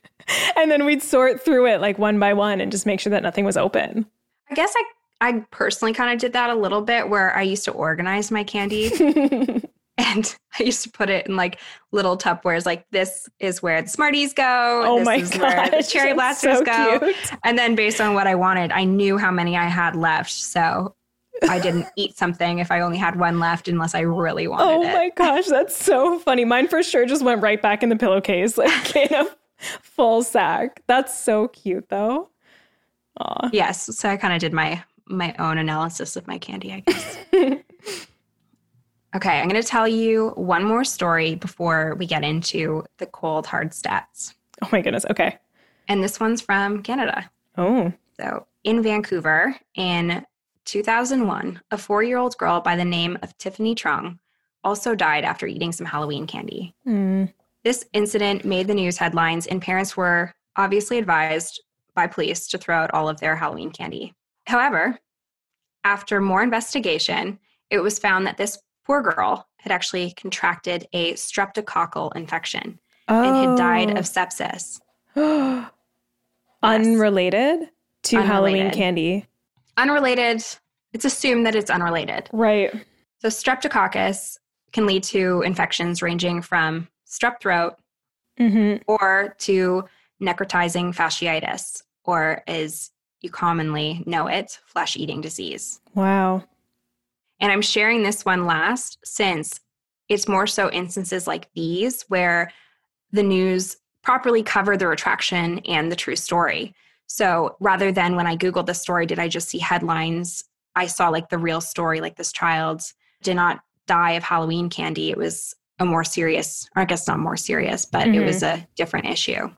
and then we'd sort through it like one by one and just make sure that nothing was open. I guess I I personally kind of did that a little bit where I used to organize my candy And I used to put it in like little Tupperwares, like this is where the Smarties go. Oh this my is where the gosh, cherry blasters so go. cute. And then based on what I wanted, I knew how many I had left. So I didn't eat something if I only had one left unless I really wanted Oh it. my gosh, that's so funny. Mine for sure just went right back in the pillowcase, like in a full sack. That's so cute though. Aw. Yes. So I kind of did my my own analysis of my candy, I guess. okay, I'm going to tell you one more story before we get into the cold hard stats. Oh my goodness. Okay. And this one's from Canada. Oh. So, in Vancouver in 2001, a 4-year-old girl by the name of Tiffany Trung also died after eating some Halloween candy. Hmm. This incident made the news headlines, and parents were obviously advised by police to throw out all of their Halloween candy. However, after more investigation, it was found that this poor girl had actually contracted a streptococcal infection and had died of sepsis. Oh. Unrelated to Halloween candy. Unrelated, it's assumed that it's unrelated. Right. So, streptococcus can lead to infections ranging from strep throat Mm-hmm. or to necrotizing fasciitis, or as you commonly know it, flesh eating disease. Wow. And I'm sharing this one last since it's more so instances like these where the news properly covered the retraction and the true story. So rather than when I Googled the story, did I just see headlines? I saw like the real story, like this child did not die of Halloween candy. It was a more serious, or I guess not more serious, but it was mm-hmm. a different issue.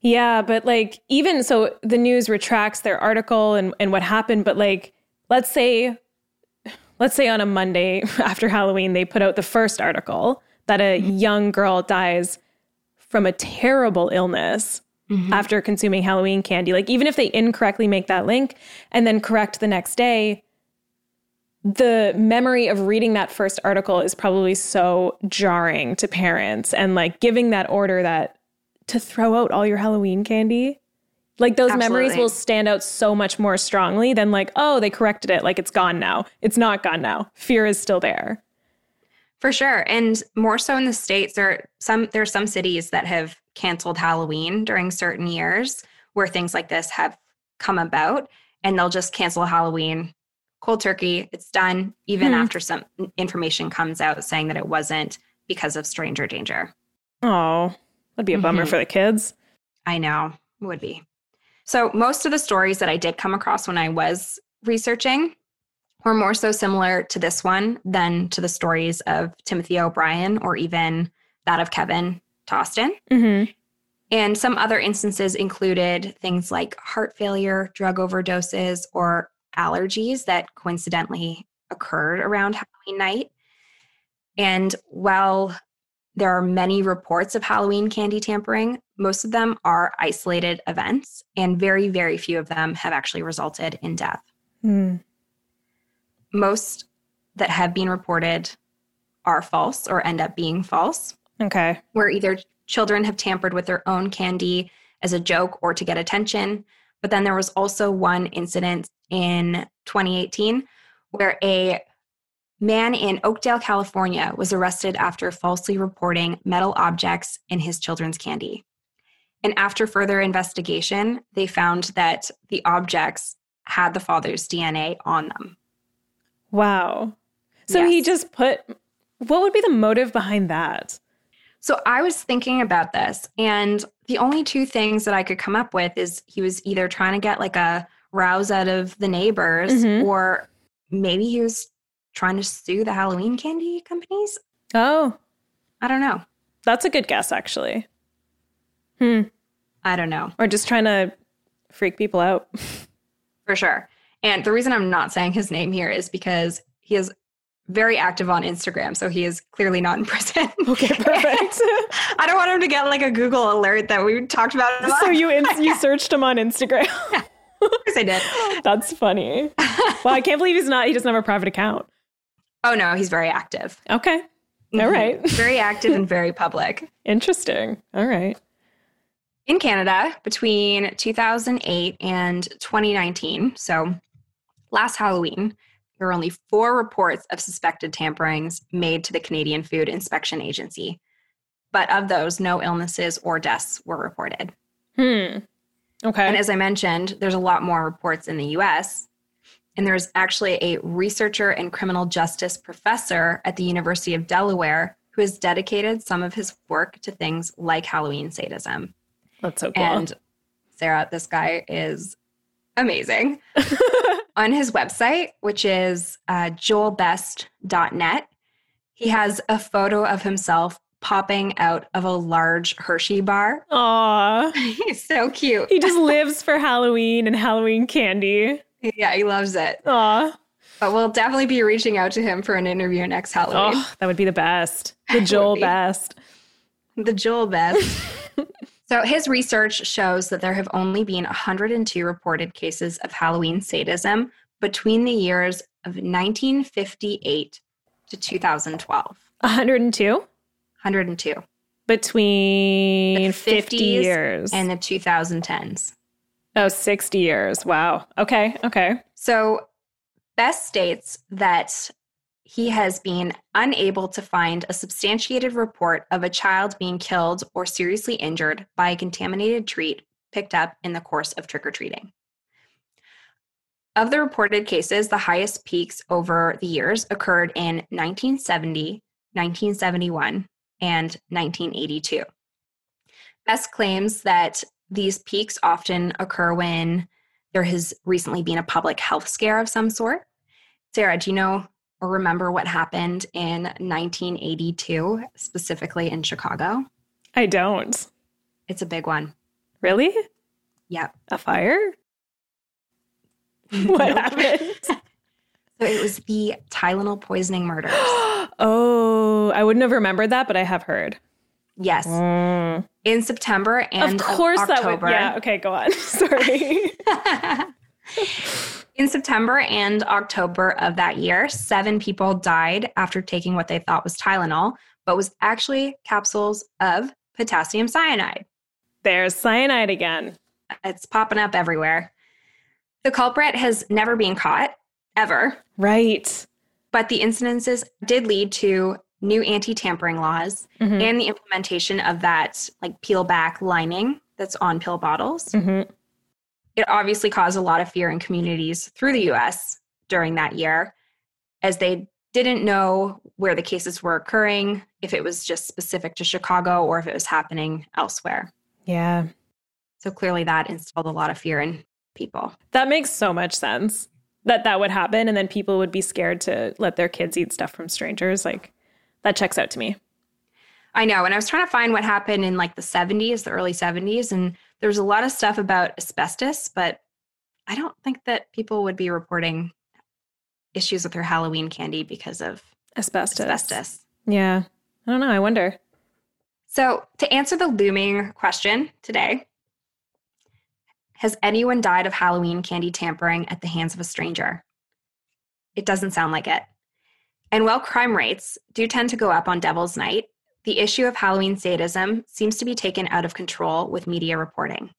Yeah, but like even so the news retracts their article and, and what happened, but like let's say let's say on a Monday after Halloween they put out the first article that a mm-hmm. young girl dies from a terrible illness Mm-hmm. after consuming Halloween candy. Like even if they incorrectly make that link and then correct the next day, the memory of reading that first article is probably so jarring to parents and like giving that order that to throw out all your Halloween candy. Like those memories will stand out so much more strongly than like, oh, they corrected it. Like it's gone now. It's not gone now. Fear is still there. For sure. And more so in the States, there are some there are some cities that have canceled Halloween during certain years where things like this have come about and they'll just cancel Halloween cold turkey, it's done, even Hmm. after some information comes out saying that it wasn't because of stranger danger. Oh, that'd be a bummer Mhm. for the kids. I know, would be. So, most of the stories that I did come across when I was researching were more so similar to this one than to the stories of Timothy O'Bryan or even that of Kevin Toston. Mm-hmm. And some other instances included things like heart failure, drug overdoses, or allergies that coincidentally occurred around Halloween night. And while there are many reports of Halloween candy tampering, most of them are isolated events, and very, very few of them have actually resulted in death. Mm. Most that have been reported are false or end up being false. Okay. where either children have tampered with their own candy as a joke or to get attention. But then there was also one incident in 2018 where a man in Oakdale, California was arrested after falsely reporting metal objects in his children's candy. And after further investigation, they found that the objects had the father's DNA on them. Wow. So he just put, what would be the motive behind that? So I was thinking about this, and the only two things that I could come up with is he was either trying to get like a rouse out of the neighbors, Mhm. or maybe he was trying to sue the Halloween candy companies. Oh, I don't know. that's a good guess, actually. Hmm. I don't know Or just trying to freak people out. for sure. And the reason I'm not saying his name here is because he is very active on Instagram, so he is clearly not in prison. Okay, perfect. I don't want him to get like a Google alert that we talked about. him so you in- you searched him on Instagram. of course I did. That's funny. Well, I can't believe he's not. He doesn't have a private account. Oh no, he's very active. Okay. All Mhm. right. very active and very public. Interesting. All right. In Canada, between 2008 and 2019, so last Halloween, there were only four reports of suspected tamperings made to the Canadian Food Inspection Agency. But of those, no illnesses or deaths were reported. Hmm. Okay. And as I mentioned, there's a lot more reports in the US. And there's actually a researcher and criminal justice professor at the University of Delaware who has dedicated some of his work to things like Halloween sadism. That's so cool. And Sarah, this guy is amazing. On his website, which is uh, joelbest.net, he has a photo of himself popping out of a large Hershey bar. Aw. He's so cute. He just lives for Halloween and Halloween candy. Yeah, he loves it. Aw. But we'll definitely be reaching out to him for an interview next Halloween. Oh, that would be the best. The Joel be. best. The Joel best. So his research shows that there have only been 102 reported cases of Halloween sadism between the years of 1958 to 2012. 102 102. between The 50 years. And the 2010s. oh, 60 years. Wow. Okay. Okay. So Best states that he has been unable to find a substantiated report of a child being killed or seriously injured by a contaminated treat picked up in the course of trick or treating. Of the reported cases, the highest peaks over the years occurred in 1970, 1971, and 1982. Best claims that these peaks often occur when there has recently been a public health scare of some sort. Sarah, do you know or remember what happened in 1982, specifically in Chicago? I don't. It's a big one. Really? Yep. A fire? What happened? So it was the Tylenol poisoning murders. oh, I wouldn't have remembered that, but I have heard. Yes. Mm. In September and of course, that October. would. Yeah. Okay, go on. Sorry. In September and October of that year, seven people died after taking what they thought was Tylenol, but was actually capsules of potassium cyanide. There's cyanide again. It's popping up everywhere. The culprit has never been caught, ever, Right. but the incidences did lead to new anti tampering laws Mhm. and the implementation of that like peel back lining that's on pill bottles. Mhm. It obviously caused a lot of fear in communities through the US during that year as they didn't know where the cases were occurring, if it was just specific to Chicago or if it was happening elsewhere. Yeah. So clearly that instilled a lot of fear in people. That makes so much sense that that would happen and then people would be scared to let their kids eat stuff from strangers. Like, that checks out to me. I know. And I was trying to find what happened in like the 70s, the early 70s, and there was a lot of stuff about asbestos, but I don't think that people would be reporting issues with their Halloween candy because of Asbestos. asbestos. Yeah. I don't know. I wonder. So, to answer the looming question today, has anyone died of Halloween candy tampering at the hands of a stranger? It doesn't sound like it. And while crime rates do tend to go up on Devil's Night, the issue of Halloween sadism seems to be taken out of control with media reporting.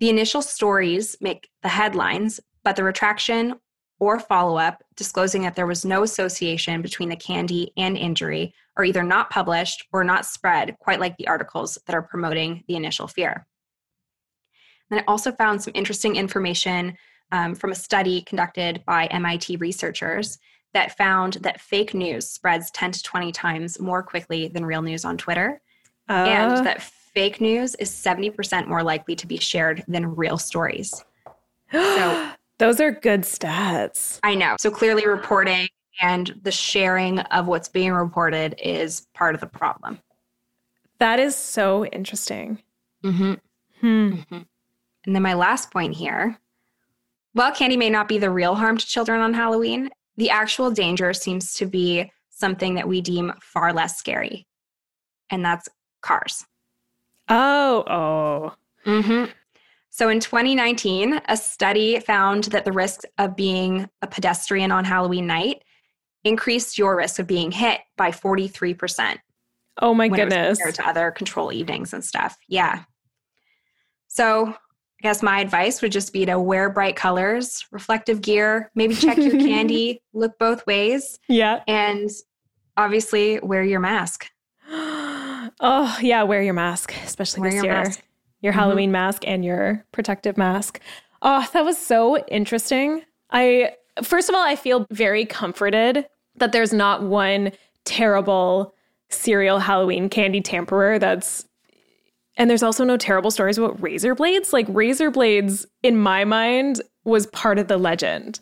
The initial stories make the headlines, but the retraction or follow up disclosing that there was no association between the candy and injury are either not published or not spread quite like the articles that are promoting the initial fear. And I also found some interesting information um, from a study conducted by MIT researchers that found that fake news spreads 10 to 20 times more quickly than real news on Twitter, Uh, and that fake news is 70% more likely to be shared than real stories. So those are good stats. I know. So clearly, reporting and the sharing of what's being reported is part of the problem. That is so interesting. Mm-hmm. Hmm. And then my last point here while candy may not be the real harm to children on Halloween, the actual danger seems to be something that we deem far less scary, and that's cars. Oh, oh. Mm-hmm. So in 2019, a study found that the risk of being a pedestrian on Halloween night increased your risk of being hit by 43%. Oh my when it was goodness. compared to other control evenings and stuff. Yeah. So I guess my advice would just be to wear bright colors, reflective gear, maybe check your candy, look both ways, Yeah. and obviously wear your mask. oh, yeah, wear your mask, especially Wear this your year. mask. Your Mhm. Halloween mask and your protective mask. Oh, that was so interesting. I first of all, I feel very comforted that there's not one terrible serial Halloween candy tamperer that's and there's also no terrible stories about razor blades. Like razor blades in my mind was part of the legend.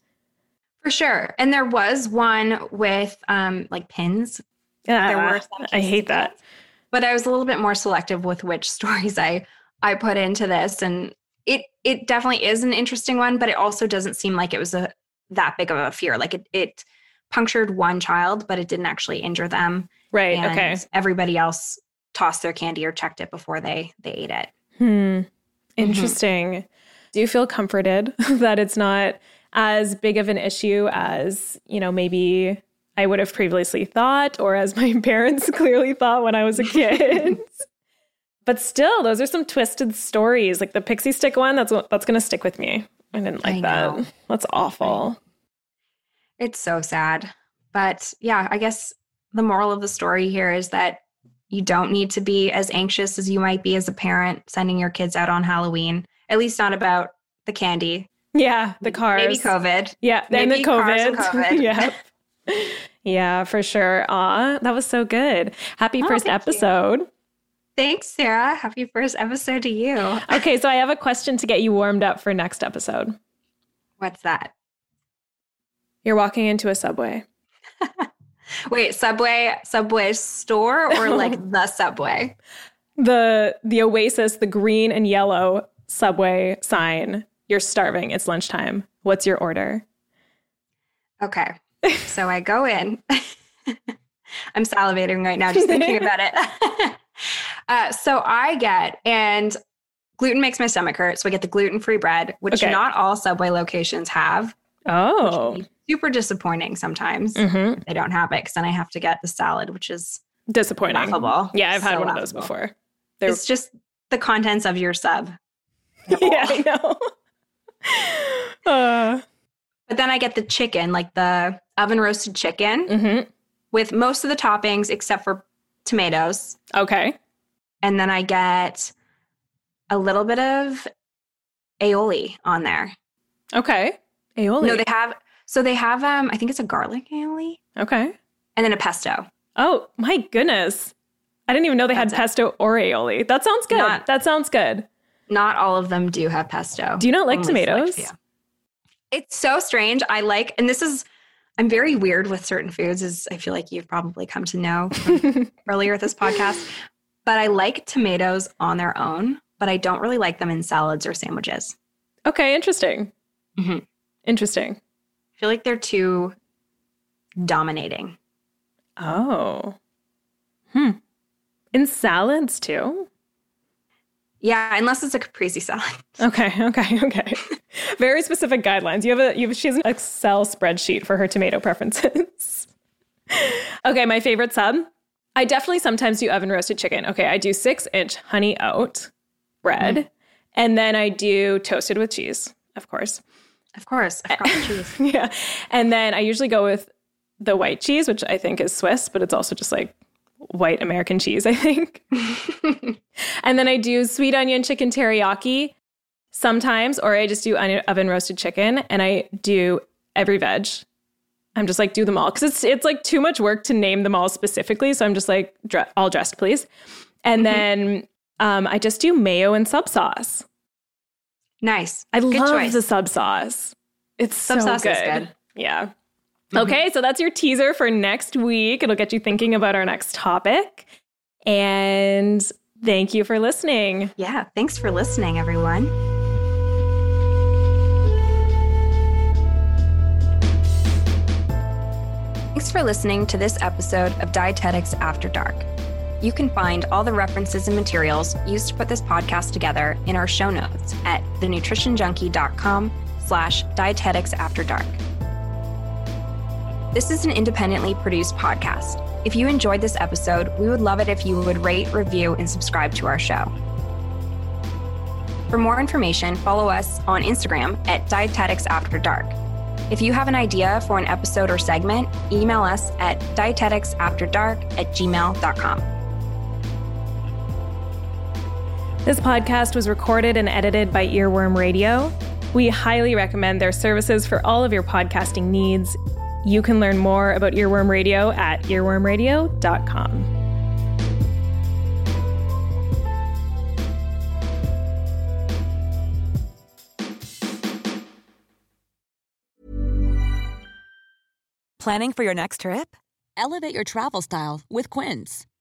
For sure. And there was one with um like pins, There were Ah, some I hate that. but I was a little bit more selective with which stories I I put into this and it it definitely is an interesting one, but it also doesn't seem like it was a that big of a fear. Like it it punctured one child, but it didn't actually injure them. Right. Okay. everybody else tossed their candy or checked it before they they ate it. Hmm. Interesting. Do you feel comforted that it's not as big of an issue as, you know, maybe I would have previously thought or as my parents clearly thought when I was a kid? but still, those are some twisted stories. Like the pixie stick one, that's what- that's going to stick with me. I didn't like I that. That's awful. It's so sad. But yeah, I guess the moral of the story here is that you don't need to be as anxious as you might be as a parent sending your kids out on Halloween, at least not about the candy. Yeah, the cars. Maybe COVID. Yeah, and the COVID. COVID. yeah. Yeah, for sure. Aw, that was so good. Happy Oh, first thank you. episode. Thanks, Sarah. Happy first episode to you. Okay, so I have a question to get you warmed up for next episode. What's that? You're walking into a subway. Wait, Subway, Subway store or like the Subway? The the Oasis, the green and yellow subway sign. You're starving. It's lunchtime. What's your order? Okay. So I go in. I'm salivating right now just thinking about it. uh, so I get, and gluten makes my stomach hurt. So I get the gluten free bread, which Okay. not all Subway locations have. Oh, Super disappointing sometimes. Mhm. if They don't have it because then I have to get the salad, which is disappointing. laughable. Yeah, I've had So one of those before. They're, It's just the contents of your sub. yeah, I know. uh, But then I get the chicken, like the oven roasted chicken mhm. with most of the toppings except for tomatoes. Okay. And then I get a little bit of aioli on there. Okay. Aioli. No, they have so they have um I think it's a garlic aioli okay. and then a pesto. Oh my goodness. I didn't even know they had That's pesto or aioli. That sounds good. Not- that sounds good. Not all of them do have pesto. Do you not like Only tomatoes? few. It's so strange. I like and this is I'm very weird with certain foods as I feel like you've probably come to know earlier with this podcast. But I like tomatoes on their own, but I don't really like them in salads or sandwiches. Okay, interesting. Mhm. Interesting. I feel like they're too dominating. Oh. Hmm. In salads too? Yeah, unless it's a caprese salad. Okay, okay, okay. Very specific guidelines. You have a you have, she has an Excel spreadsheet for her tomato preferences. okay, my favorite sub. I definitely sometimes do oven roasted chicken. Okay, I do six inch honey oat bread, and then I do toasted with cheese, of course. Of course, I forgot the cheese. yeah, and then I usually go with the white cheese, which I think is Swiss, but it's also just like white American cheese, I think. and then I do sweet onion chicken teriyaki sometimes, or I just do onion, oven roasted chicken, and I do every veg. I'm just like do them all because it's it's like too much work to name them all specifically. So I'm just like dre- all dressed, please. And then um, I just do mayo and sub sauce. Nice. I Good love choice. the sub sauce. It's Sub so sauce good. is good. Yeah. Mm-hmm. Okay, so that's your teaser for next week. It'll get you thinking about our next topic. And thank you for listening. Yeah, thanks for listening, everyone. Thanks for listening to this episode of Dietetics After Dark. You can find all the references and materials used to put this podcast together in our show notes at thenutritionjunkie.com slash dietetics after dark. This is an independently produced podcast. If you enjoyed this episode, we would love it if you would rate, review, and subscribe to our show. For more information, follow us on Instagram at Dietetics After Dark. If you have an idea for an episode or segment, email us at dieteticsafterdark at gmail.com. This podcast was recorded and edited by Earworm Radio. We highly recommend their services for all of your podcasting needs. You can learn more about Earworm Radio at earwormradio.com. Planning for your next trip? Elevate your travel style with Quince.